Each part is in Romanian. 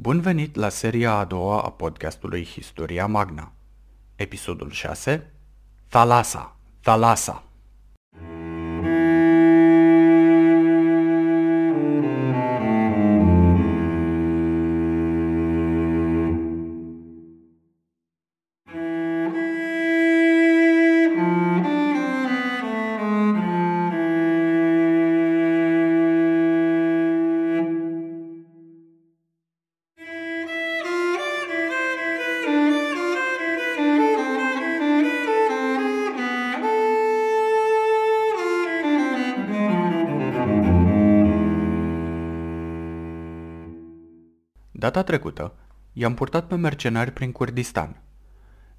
Bun venit la seria a doua a podcastului Historia Magna. Episodul 6 Thalassa, Thalassa. I-am purtat pe mercenari prin Kurdistan.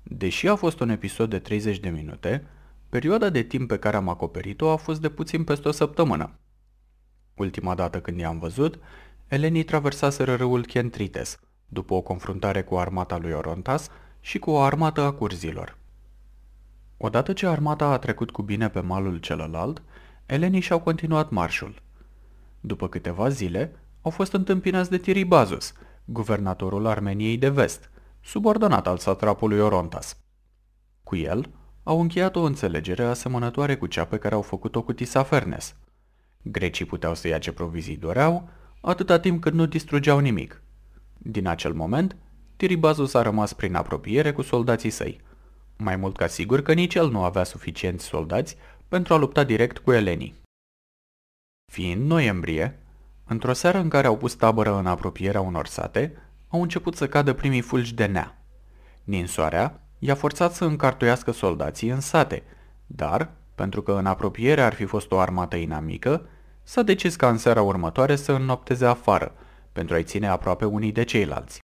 Deși a fost un episod de 30 de minute, perioada de timp pe care am acoperit-o a fost de puțin peste o săptămână. Ultima dată când i-am văzut, elenii traversaseră râul Kentrites, după o confruntare cu armata lui Orontas și cu o armată a curzilor. Odată ce armata a trecut cu bine pe malul celălalt, elenii și-au continuat marșul. După câteva zile, au fost întâmpinați de Tiribazus, guvernatorul Armeniei de vest, subordonat al satrapului Orontas. Cu el au încheiat o înțelegere asemănătoare cu cea pe care au făcut-o cu Tisafernes. Grecii puteau să ia ce provizii doreau, atâta timp cât nu distrugeau nimic. Din acel moment, Tiribazus a rămas prin apropiere cu soldații săi, mai mult ca sigur că nici el nu avea suficienți soldați pentru a lupta direct cu elenii. Fiind noiembrie, Într-o seară în care au pus tabără în apropierea unor sate, au început să cadă primii fulgi de nea. Ninsoarea i-a forțat să încartuiască soldații în sate, dar, pentru că în apropiere ar fi fost o armată inamică, s-a decis ca în seara următoare să înnopteze afară, pentru a-i ține aproape unii de ceilalți.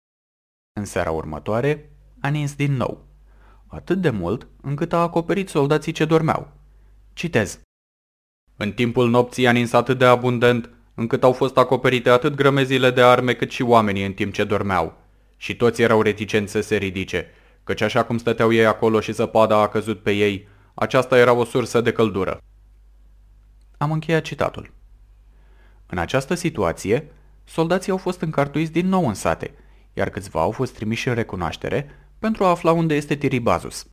În seara următoare, a nins din nou. Atât de mult încât a acoperit soldații ce dormeau. Citez. În timpul nopții a nins atât de abundent încât au fost acoperite atât grămezile de arme cât și oamenii în timp ce dormeau. Și toți erau reticenți să se ridice, căci așa cum stăteau ei acolo și zăpada a căzut pe ei, aceasta era o sursă de căldură. Am încheiat citatul. În această situație, soldații au fost încartuiți din nou în sate, iar câțiva au fost trimiși în recunoaștere pentru a afla unde este Tiribazus.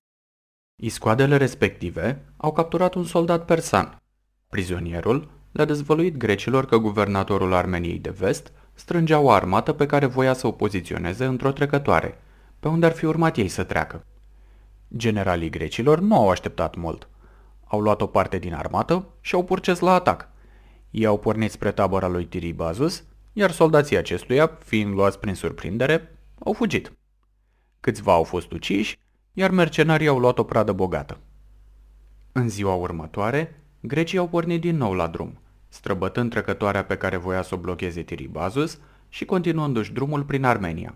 Iscoadele respective au capturat un soldat persan. Prizonierul le-a dezvăluit grecilor că guvernatorul Armeniei de vest strângea o armată pe care voia să o poziționeze într-o trecătoare, pe unde ar fi urmat ei să treacă. Generalii grecilor nu au așteptat mult. Au luat o parte din armată și au purces la atac. Ei au pornit spre tabăra lui Tiribazus, iar soldații acestuia, fiind luați prin surprindere, au fugit. Câțiva au fost uciși, iar mercenarii au luat o pradă bogată. În ziua următoare, grecii au pornit din nou la drum – străbătând trecătoarea pe care voia să o blocheze Tiribazus și continuându-și drumul prin Armenia.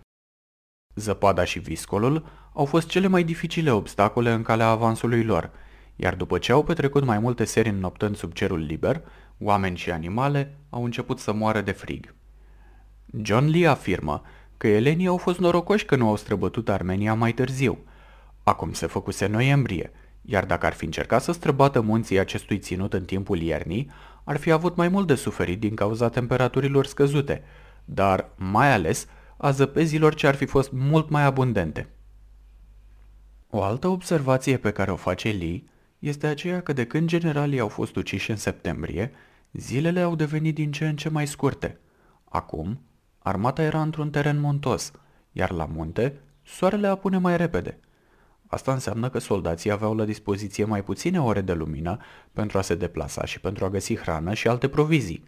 Zăpada și viscolul au fost cele mai dificile obstacole în calea avansului lor, iar după ce au petrecut mai multe seri înnoptând sub cerul liber, oameni și animale au început să moară de frig. John Lee afirmă că elenii au fost norocoși că nu au străbătut Armenia mai târziu. Acum se făcuse noiembrie, iar dacă ar fi încercat să străbată munții acestui ținut în timpul iernii, ar fi avut mai mult de suferit din cauza temperaturilor scăzute, dar mai ales a zăpezilor ce ar fi fost mult mai abundente. O altă observație pe care o face Lee este aceea că de când generalii au fost uciși în septembrie, zilele au devenit din ce în ce mai scurte. Acum, armata era într-un teren montos, iar la munte, soarele apune mai repede – Asta înseamnă că soldații aveau la dispoziție mai puține ore de lumină pentru a se deplasa și pentru a găsi hrană și alte provizii.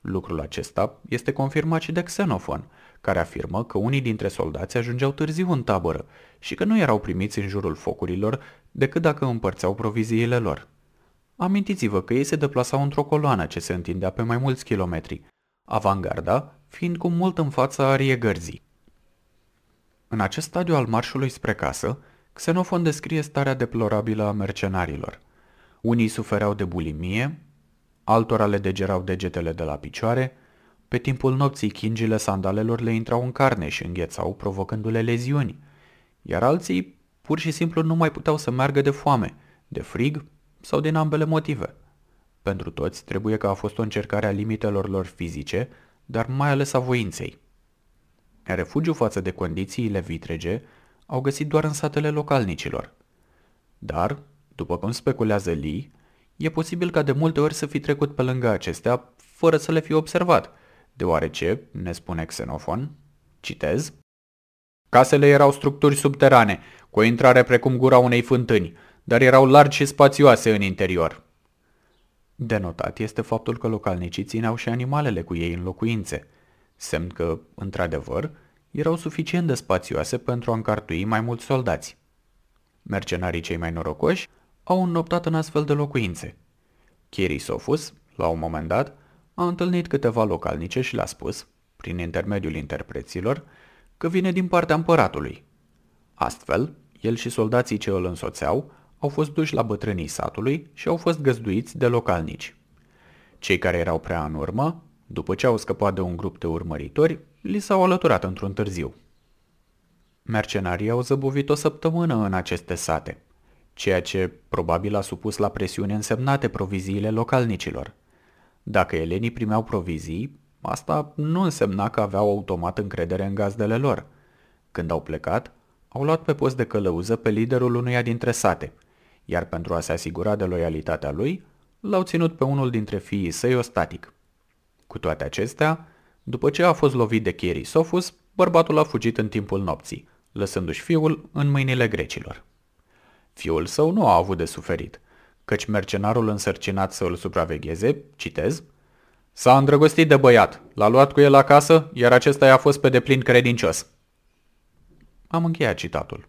Lucrul acesta este confirmat și de Xenofon, care afirmă că unii dintre soldați ajungeau târziu în tabără și că nu erau primiți în jurul focurilor decât dacă împărțeau proviziile lor. Amintiți-vă că ei se deplasau într-o coloană ce se întindea pe mai mulți kilometri, avangarda fiind cu mult în fața gărzii. În acest stadiu al marșului spre casă, Xenofon descrie starea deplorabilă a mercenarilor. Unii sufereau de bulimie, altora le degerau degetele de la picioare, pe timpul nopții chingile sandalelor le intrau în carne și înghețau, provocându-le leziuni, iar alții pur și simplu nu mai puteau să meargă de foame, de frig sau din ambele motive. Pentru toți trebuie că a fost o încercare a limitelor lor fizice, dar mai ales a voinței. refugiu față de condițiile vitrege au găsit doar în satele localnicilor. Dar, după cum speculează Lee, e posibil ca de multe ori să fi trecut pe lângă acestea fără să le fi observat, deoarece, ne spune Xenofon, citez, Casele erau structuri subterane, cu o intrare precum gura unei fântâni, dar erau largi și spațioase în interior. Denotat este faptul că localnicii țineau și animalele cu ei în locuințe, semn că, într-adevăr, erau suficient de spațioase pentru a încartui mai mulți soldați. Mercenarii cei mai norocoși au înnoptat în astfel de locuințe. Chirisofus, la un moment dat, a întâlnit câteva localnice și le-a spus, prin intermediul interpreților, că vine din partea împăratului. Astfel, el și soldații ce îl însoțeau au fost duși la bătrânii satului și au fost găzduiți de localnici. Cei care erau prea în urmă, după ce au scăpat de un grup de urmăritori, li s-au alăturat într-un târziu. Mercenarii au zăbovit o săptămână în aceste sate, ceea ce probabil a supus la presiune însemnate proviziile localnicilor. Dacă elenii primeau provizii, asta nu însemna că aveau automat încredere în gazdele lor. Când au plecat, au luat pe post de călăuză pe liderul unuia dintre sate, iar pentru a se asigura de loialitatea lui, l-au ținut pe unul dintre fiii săi ostatic. Cu toate acestea, după ce a fost lovit de Chieri Sofus, bărbatul a fugit în timpul nopții, lăsându-și fiul în mâinile grecilor. Fiul său nu a avut de suferit, căci mercenarul însărcinat să îl supravegheze, citez, S-a îndrăgostit de băiat, l-a luat cu el acasă, iar acesta i-a fost pe deplin credincios. Am încheiat citatul.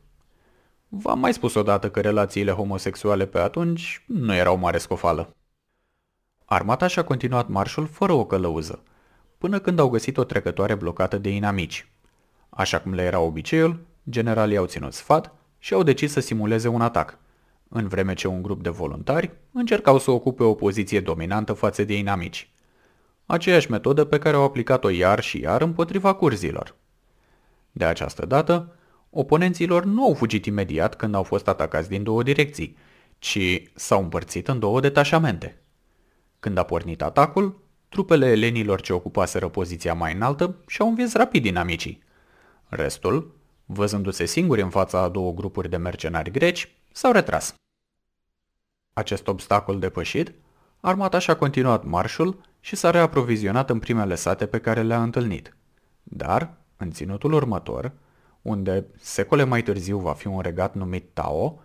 V-am mai spus odată că relațiile homosexuale pe atunci nu erau mare scofală. Armata și-a continuat marșul fără o călăuză, până când au găsit o trecătoare blocată de inamici. Așa cum le era obiceiul, generalii au ținut sfat și au decis să simuleze un atac, în vreme ce un grup de voluntari încercau să ocupe o poziție dominantă față de inamici. Aceeași metodă pe care au aplicat-o iar și iar împotriva curzilor. De această dată, oponenților nu au fugit imediat când au fost atacați din două direcții, ci s-au împărțit în două detașamente. Când a pornit atacul, trupele elenilor ce ocupaseră poziția mai înaltă și-au învins rapid dinamicii. Restul, văzându-se singuri în fața a două grupuri de mercenari greci, s-au retras. Acest obstacol depășit, armata și-a continuat marșul și s-a reaprovizionat în primele sate pe care le-a întâlnit. Dar, în ținutul următor, unde secole mai târziu va fi un regat numit Tao,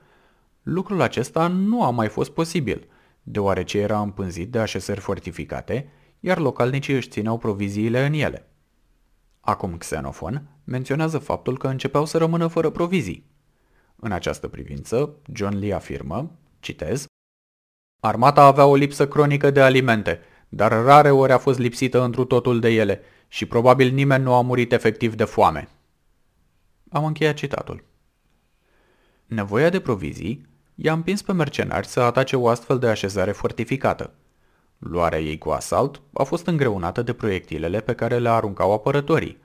lucrul acesta nu a mai fost posibil, deoarece era împânzit de așezări fortificate, iar localnicii își țineau proviziile în ele. Acum Xenofon menționează faptul că începeau să rămână fără provizii. În această privință, John Lee afirmă, citez, Armata avea o lipsă cronică de alimente, dar rare ori a fost lipsită întru totul de ele și probabil nimeni nu a murit efectiv de foame. Am încheiat citatul. Nevoia de provizii i-a împins pe mercenari să atace o astfel de așezare fortificată. Luarea ei cu asalt a fost îngreunată de proiectilele pe care le aruncau apărătorii,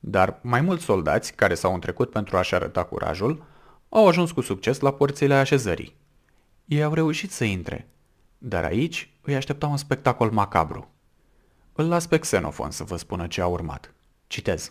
dar mai mulți soldați care s-au întrecut pentru a-și arăta curajul au ajuns cu succes la porțile așezării. Ei au reușit să intre, dar aici îi aștepta un spectacol macabru. Îl las pe Xenofon să vă spună ce a urmat. Citez.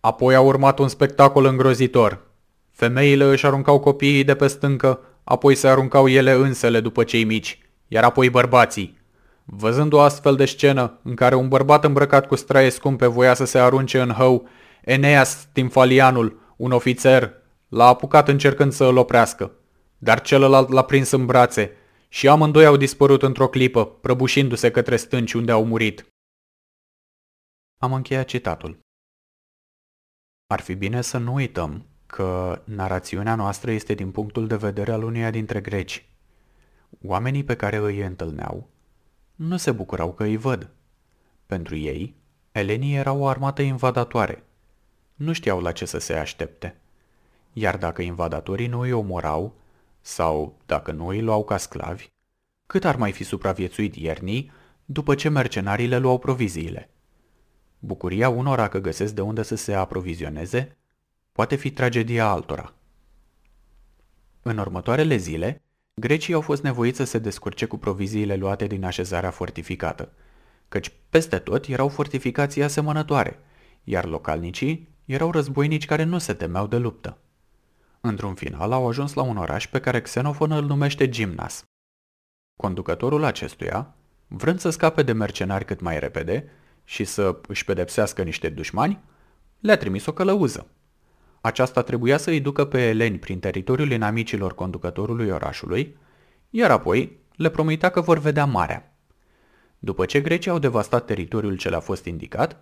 Apoi a urmat un spectacol îngrozitor. Femeile își aruncau copiii de pe stâncă, apoi se aruncau ele însele după cei mici, iar apoi bărbații. Văzând o astfel de scenă în care un bărbat îmbrăcat cu straie scumpe voia să se arunce în hău, Eneas Timfalianul, un ofițer, l-a apucat încercând să îl oprească, dar celălalt l-a prins în brațe și amândoi au dispărut într-o clipă, prăbușindu-se către stânci unde au murit. Am încheiat citatul. Ar fi bine să nu uităm că narațiunea noastră este din punctul de vedere al uneia dintre greci. Oamenii pe care îi întâlneau nu se bucurau că îi văd. Pentru ei, elenii erau o armată invadatoare. Nu știau la ce să se aștepte. Iar dacă invadatorii nu îi omorau, sau dacă nu îi luau ca sclavi, cât ar mai fi supraviețuit iernii după ce mercenarii le luau proviziile? Bucuria unora că găsesc de unde să se aprovizioneze poate fi tragedia altora. În următoarele zile, grecii au fost nevoiți să se descurce cu proviziile luate din așezarea fortificată, căci peste tot erau fortificații asemănătoare, iar localnicii erau războinici care nu se temeau de luptă. Într-un final au ajuns la un oraș pe care Xenofon îl numește Gimnas. Conducătorul acestuia, vrând să scape de mercenari cât mai repede și să își pedepsească niște dușmani, le-a trimis o călăuză. Aceasta trebuia să îi ducă pe eleni prin teritoriul inamicilor conducătorului orașului, iar apoi le promitea că vor vedea marea. După ce grecii au devastat teritoriul ce le-a fost indicat,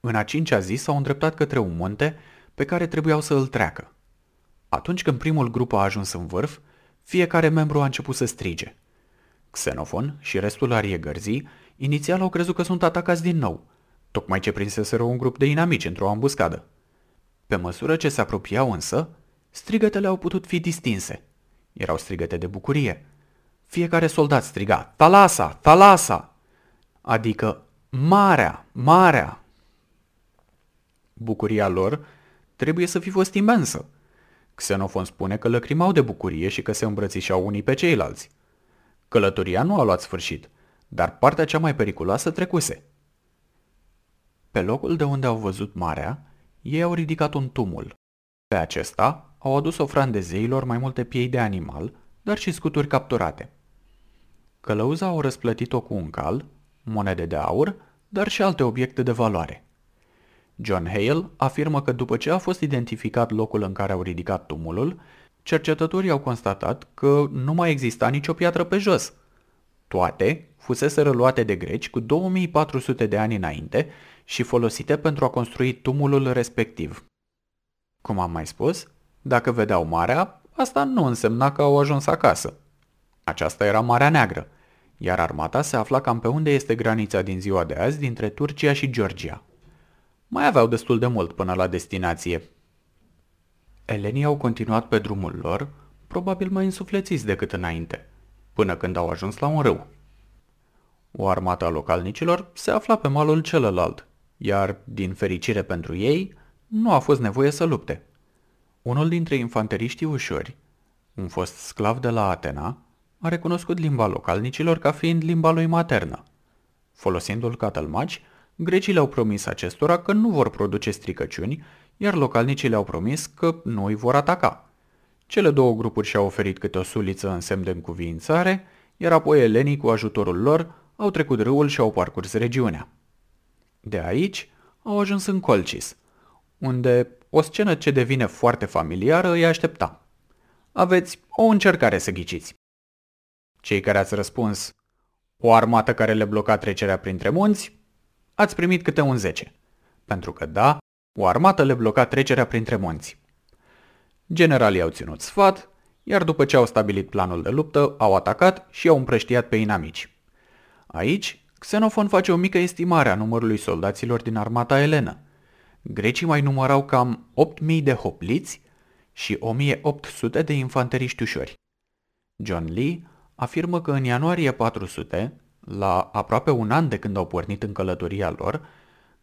în a cincea zi s-au îndreptat către un munte pe care trebuiau să îl treacă. Atunci când primul grup a ajuns în vârf, fiecare membru a început să strige. Xenofon și restul ariegărzii inițial au crezut că sunt atacați din nou, tocmai ce prinseseră un grup de inamici într-o ambuscadă. Pe măsură ce se apropiau însă, strigătele au putut fi distinse. Erau strigăte de bucurie. Fiecare soldat striga, Talasa, Talasa! Adică, marea, marea! Bucuria lor trebuie să fi fost imensă. Xenofon spune că lăcrimau de bucurie și că se îmbrățișau unii pe ceilalți. Călătoria nu a luat sfârșit, dar partea cea mai periculoasă trecuse. Pe locul de unde au văzut marea, ei au ridicat un tumul. Pe acesta au adus ofrande zeilor mai multe piei de animal, dar și scuturi capturate. Călăuza au răsplătit-o cu un cal, monede de aur, dar și alte obiecte de valoare. John Hale afirmă că după ce a fost identificat locul în care au ridicat tumulul, cercetătorii au constatat că nu mai exista nicio piatră pe jos. Toate fusese luate de greci cu 2400 de ani înainte și folosite pentru a construi tumulul respectiv. Cum am mai spus, dacă vedeau marea, asta nu însemna că au ajuns acasă. Aceasta era Marea Neagră, iar armata se afla cam pe unde este granița din ziua de azi dintre Turcia și Georgia. Mai aveau destul de mult până la destinație. Elenii au continuat pe drumul lor, probabil mai însuflețiți decât înainte, până când au ajuns la un râu. O armată a localnicilor se afla pe malul celălalt, iar, din fericire pentru ei, nu a fost nevoie să lupte. Unul dintre infanteriștii ușori, un fost sclav de la Atena, a recunoscut limba localnicilor ca fiind limba lui maternă. Folosindu-l ca tălmaci, grecii le-au promis acestora că nu vor produce stricăciuni, iar localnicii le-au promis că nu îi vor ataca. Cele două grupuri și-au oferit câte o suliță în semn de încuviințare, iar apoi elenii cu ajutorul lor au trecut râul și au parcurs regiunea. De aici au ajuns în Colcis, unde o scenă ce devine foarte familiară îi aștepta. Aveți o încercare să ghiciți. Cei care ați răspuns o armată care le bloca trecerea printre munți, ați primit câte un 10. Pentru că da, o armată le bloca trecerea printre munți. Generalii au ținut sfat, iar după ce au stabilit planul de luptă, au atacat și au împrăștiat pe inamici. Aici, Xenofon face o mică estimare a numărului soldaților din armata elenă. Grecii mai numărau cam 8.000 de hopliți și 1.800 de infanteriști ușori. John Lee afirmă că în ianuarie 400, la aproape un an de când au pornit în călătoria lor,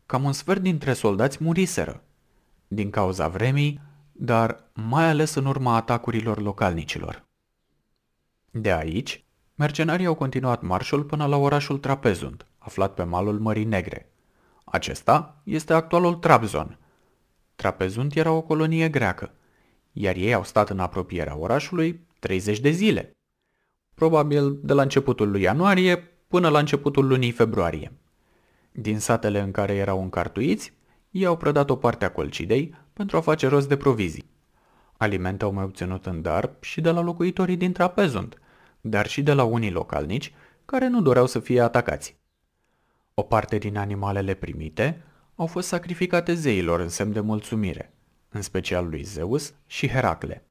cam un sfert dintre soldați muriseră, din cauza vremii, dar mai ales în urma atacurilor localnicilor. De aici, mercenarii au continuat marșul până la orașul Trapezund, aflat pe malul Mării Negre. Acesta este actualul Trabzon. Trapezund era o colonie greacă, iar ei au stat în apropierea orașului 30 de zile. Probabil de la începutul lui ianuarie până la începutul lunii februarie. Din satele în care erau încartuiți, ei au prădat o parte a colcidei pentru a face rost de provizii. Alimente au mai obținut în dar și de la locuitorii din Trapezund, dar și de la unii localnici care nu doreau să fie atacați. O parte din animalele primite au fost sacrificate zeilor în semn de mulțumire, în special lui Zeus și Heracle.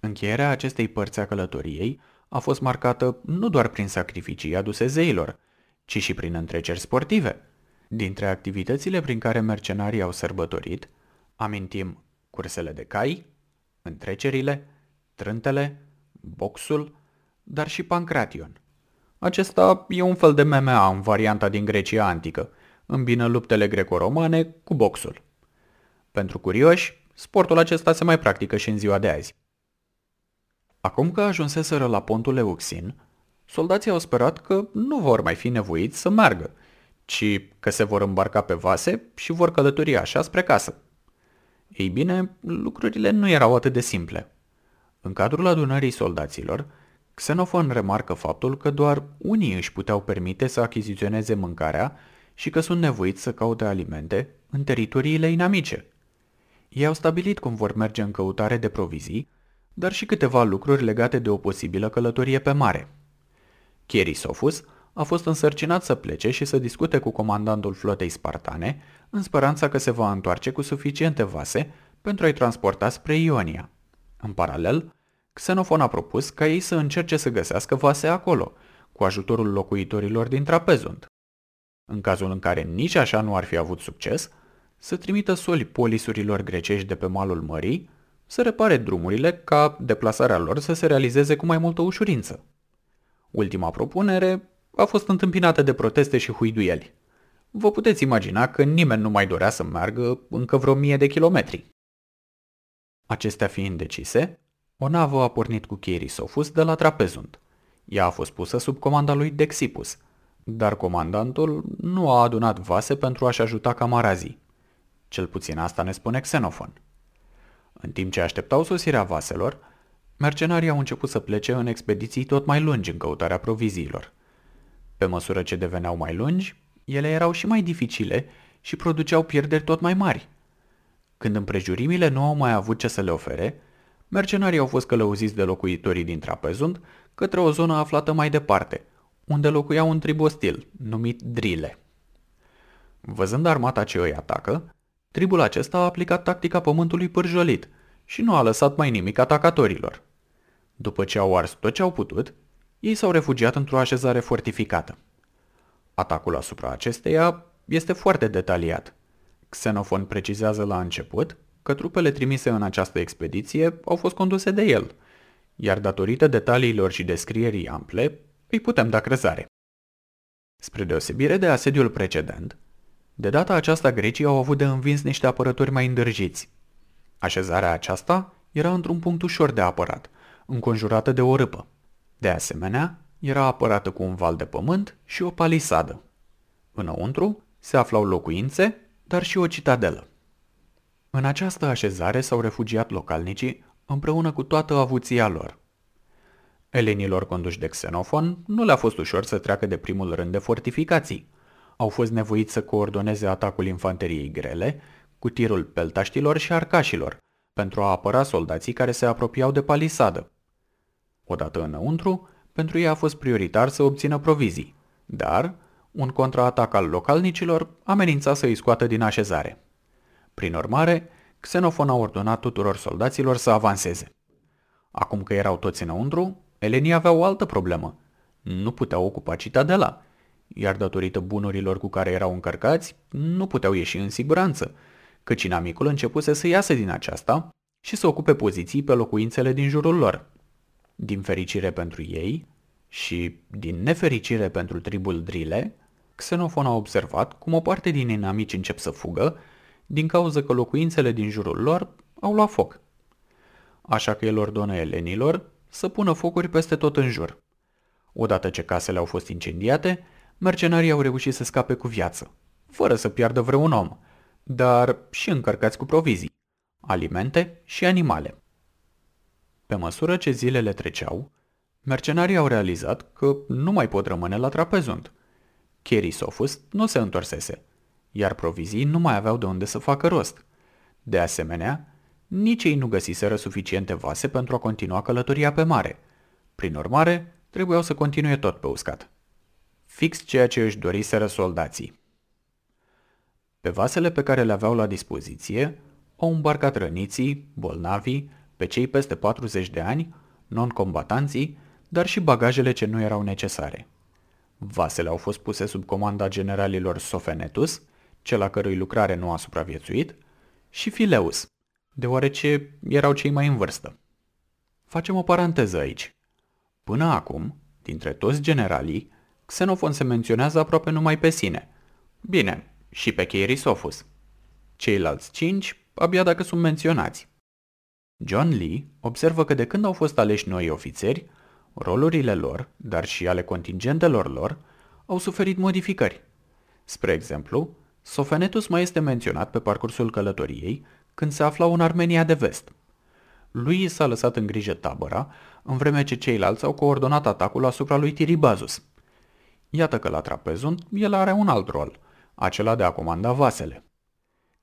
Încheierea acestei părți a călătoriei a fost marcată nu doar prin sacrificii aduse zeilor, ci și prin întreceri sportive. Dintre activitățile prin care mercenarii au sărbătorit, amintim cursele de cai, întrecerile, trântele, boxul, dar și pancration. Acesta e un fel de MMA în varianta din Grecia antică, îmbină luptele greco-romane cu boxul. Pentru curioși, sportul acesta se mai practică și în ziua de azi. Acum că ajunseseră la pontul Euxin, soldații au sperat că nu vor mai fi nevoiți să meargă, ci că se vor îmbarca pe vase și vor călători așa spre casă. Ei bine, lucrurile nu erau atât de simple. În cadrul adunării soldaților, Xenofon remarcă faptul că doar unii își puteau permite să achiziționeze mâncarea și că sunt nevoiți să caute alimente în teritoriile inamice. Ei au stabilit cum vor merge în căutare de provizii, dar și câteva lucruri legate de o posibilă călătorie pe mare. Cherisofus a fost însărcinat să plece și să discute cu comandantul flotei spartane, în speranța că se va întoarce cu suficiente vase pentru a-i transporta spre Ionia. În paralel, Xenofon a propus ca ei să încerce să găsească vase acolo, cu ajutorul locuitorilor din Trapezunt. În cazul în care nici așa nu ar fi avut succes, să trimită soli polisurilor grecești de pe malul mării, să repare drumurile ca deplasarea lor să se realizeze cu mai multă ușurință. Ultima propunere a fost întâmpinată de proteste și huiduieli. Vă puteți imagina că nimeni nu mai dorea să meargă încă vreo mie de kilometri. Acestea fiind decise, o navă a pornit cu Sofus de la Trapezunt. Ea a fost pusă sub comanda lui Dexipus, dar comandantul nu a adunat vase pentru a-și ajuta camarazii. Cel puțin asta ne spune Xenofon. În timp ce așteptau sosirea vaselor, mercenarii au început să plece în expediții tot mai lungi în căutarea proviziilor. Pe măsură ce deveneau mai lungi, ele erau și mai dificile și produceau pierderi tot mai mari. Când împrejurimile nu au mai avut ce să le ofere, mercenarii au fost călăuziți de locuitorii din Trapezund către o zonă aflată mai departe, unde locuia un trib ostil, numit Drile. Văzând armata ce îi atacă, tribul acesta a aplicat tactica pământului pârjolit și nu a lăsat mai nimic atacatorilor. După ce au ars tot ce au putut, ei s-au refugiat într-o așezare fortificată. Atacul asupra acesteia este foarte detaliat. Xenofon precizează la început că trupele trimise în această expediție au fost conduse de el, iar datorită detaliilor și descrierii ample, îi putem da crezare. Spre deosebire de asediul precedent, de data aceasta grecii au avut de învins niște apărători mai îndrăjiți. Așezarea aceasta era într-un punct ușor de apărat, înconjurată de o râpă. De asemenea, era apărată cu un val de pământ și o palisadă. Înăuntru se aflau locuințe, dar și o citadelă. În această așezare s-au refugiat localnicii împreună cu toată avuția lor. Elenilor conduși de Xenofon nu le-a fost ușor să treacă de primul rând de fortificații. Au fost nevoiți să coordoneze atacul infanteriei grele cu tirul peltaștilor și arcașilor, pentru a apăra soldații care se apropiau de palisadă. Odată înăuntru, pentru ei a fost prioritar să obțină provizii, dar un contraatac al localnicilor amenința să îi scoată din așezare. Prin urmare, Xenofon a ordonat tuturor soldaților să avanseze. Acum că erau toți înăuntru, elenii aveau o altă problemă. Nu puteau ocupa citadela, iar datorită bunurilor cu care erau încărcați, nu puteau ieși în siguranță, căci inamicul începuse să iasă din aceasta și să ocupe poziții pe locuințele din jurul lor. Din fericire pentru ei și din nefericire pentru tribul Drile, Xenofon a observat cum o parte din inamici încep să fugă din cauza că locuințele din jurul lor au luat foc. Așa că el ordonă elenilor să pună focuri peste tot în jur. Odată ce casele au fost incendiate, mercenarii au reușit să scape cu viață, fără să piardă vreun om, dar și încărcați cu provizii, alimente și animale. Pe măsură ce zilele treceau, mercenarii au realizat că nu mai pot rămâne la trapezund. Cherisofus nu se întorsese, iar provizii nu mai aveau de unde să facă rost. De asemenea, nici ei nu găsiseră suficiente vase pentru a continua călătoria pe mare. Prin urmare, trebuiau să continue tot pe uscat. Fix ceea ce își doriseră soldații. Pe vasele pe care le aveau la dispoziție, au îmbarcat răniții, bolnavii, pe cei peste 40 de ani, non-combatanții, dar și bagajele ce nu erau necesare. Vasele au fost puse sub comanda generalilor Sofenetus, cel a cărui lucrare nu a supraviețuit, și Fileus, deoarece erau cei mai în vârstă. Facem o paranteză aici. Până acum, dintre toți generalii, Xenofon se menționează aproape numai pe sine. Bine, și pe Cheirisofus. Ceilalți cinci, abia dacă sunt menționați. John Lee observă că de când au fost aleși noi ofițeri, rolurile lor, dar și ale contingentelor lor, au suferit modificări. Spre exemplu, Sofenetus mai este menționat pe parcursul călătoriei când se aflau în Armenia de vest. Lui s-a lăsat în grijă tabăra, în vreme ce ceilalți au coordonat atacul asupra lui Tiribazus. Iată că la trapezund el are un alt rol, acela de a comanda vasele.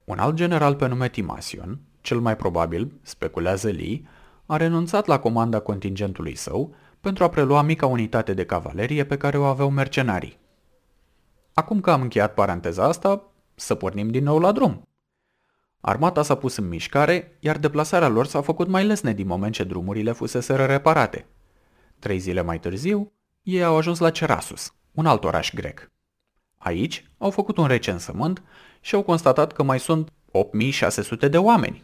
Un alt general pe nume Timasion, cel mai probabil, speculează Lee, a renunțat la comanda contingentului său pentru a prelua mica unitate de cavalerie pe care o aveau mercenarii. Acum că am încheiat paranteza asta, să pornim din nou la drum. Armata s-a pus în mișcare, iar deplasarea lor s-a făcut mai lesne din moment ce drumurile fuseseră reparate. Trei zile mai târziu, ei au ajuns la Cerasus, un alt oraș grec. Aici au făcut un recensământ și au constatat că mai sunt 8600 de oameni.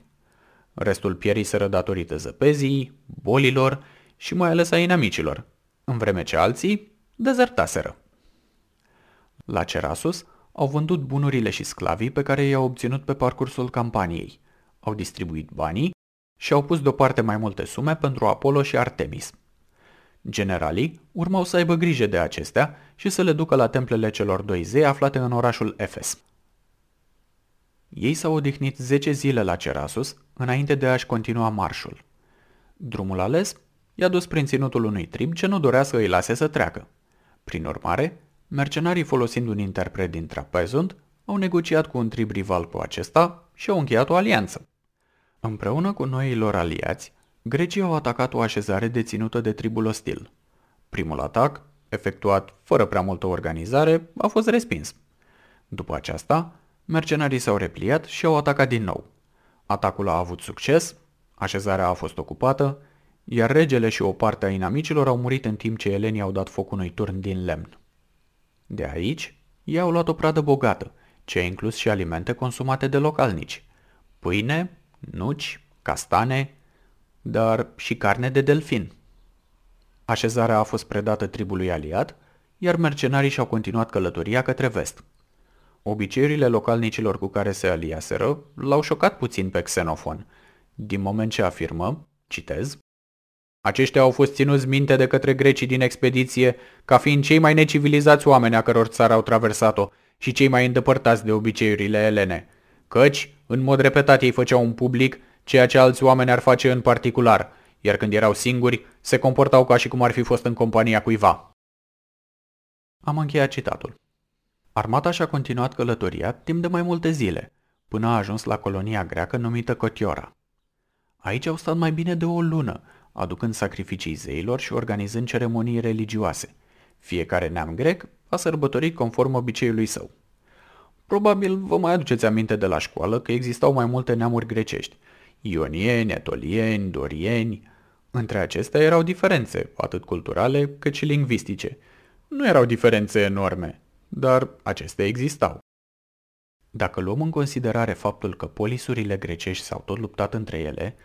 Restul pieriseră datorită zăpezii, bolilor și mai ales a inamicilor, în vreme ce alții dezertaseră. La Cerasus au vândut bunurile și sclavii pe care i-au obținut pe parcursul campaniei, au distribuit banii și au pus deoparte mai multe sume pentru Apollo și Artemis. Generalii urmau să aibă grijă de acestea și să le ducă la templele celor doi zei aflate în orașul Efes. Ei s-au odihnit 10 zile la Cerasus înainte de a-și continua marșul. Drumul ales i-a dus prin ținutul unui trib ce nu dorea să îi lase să treacă. Prin urmare, mercenarii folosind un interpret din Trapezund au negociat cu un trib rival cu acesta și au încheiat o alianță. Împreună cu noilor aliați, grecii au atacat o așezare deținută de tribul ostil. Primul atac, efectuat fără prea multă organizare, a fost respins. După aceasta, mercenarii s-au repliat și au atacat din nou. Atacul a avut succes, așezarea a fost ocupată, iar regele și o parte a inamicilor au murit în timp ce elenii au dat foc unui turn din lemn. De aici, ei au luat o pradă bogată, ce a inclus și alimente consumate de localnici. Pâine, nuci, castane, dar și carne de delfin. Așezarea a fost predată tribului aliat, iar mercenarii și-au continuat călătoria către vest. Obiceiurile localnicilor cu care se aliaseră l-au șocat puțin pe Xenofon, din moment ce afirmă, citez, aceștia au fost ținuți minte de către grecii din expediție ca fiind cei mai necivilizați oameni a căror țară au traversat-o și cei mai îndepărtați de obiceiurile elene. Căci, în mod repetat, ei făceau un public ceea ce alți oameni ar face în particular, iar când erau singuri, se comportau ca și cum ar fi fost în compania cuiva. Am încheiat citatul. Armata și-a continuat călătoria timp de mai multe zile, până a ajuns la colonia greacă numită Cotiora. Aici au stat mai bine de o lună, aducând sacrificii zeilor și organizând ceremonii religioase. Fiecare neam grec a sărbătorit conform obiceiului său. Probabil vă mai aduceți aminte de la școală că existau mai multe neamuri grecești. Ionieni, etolieni, dorieni. Între acestea erau diferențe, atât culturale cât și lingvistice. Nu erau diferențe enorme, dar acestea existau. Dacă luăm în considerare faptul că polisurile grecești s-au tot luptat între ele,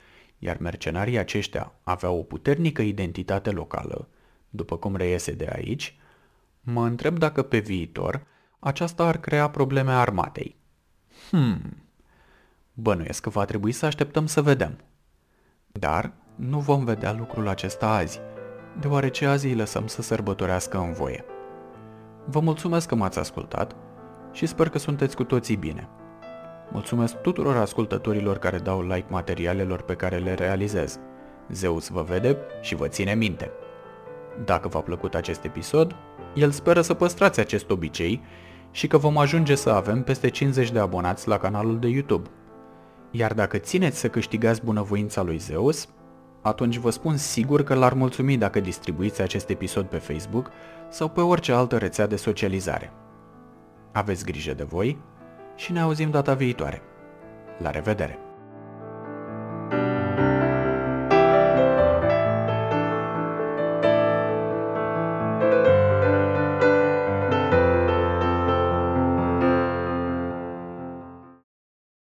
iar mercenarii aceștia aveau o puternică identitate locală, după cum reiese de aici, mă întreb dacă pe viitor aceasta ar crea probleme armatei. Hmm, bănuiesc că va trebui să așteptăm să vedem. Dar nu vom vedea lucrul acesta azi, deoarece azi îi lăsăm să sărbătorească în voie. Vă mulțumesc că m-ați ascultat și sper că sunteți cu toții bine. Mulțumesc tuturor ascultătorilor care dau like materialelor pe care le realizez. Zeus vă vede și vă ține minte. Dacă v-a plăcut acest episod, el speră să păstrați acest obicei și că vom ajunge să avem peste 50 de abonați la canalul de YouTube. Iar dacă țineți să câștigați bunăvoința lui Zeus, atunci vă spun sigur că l-ar mulțumi dacă distribuiți acest episod pe Facebook sau pe orice altă rețea de socializare. Aveți grijă de voi și ne auzim data viitoare. La revedere!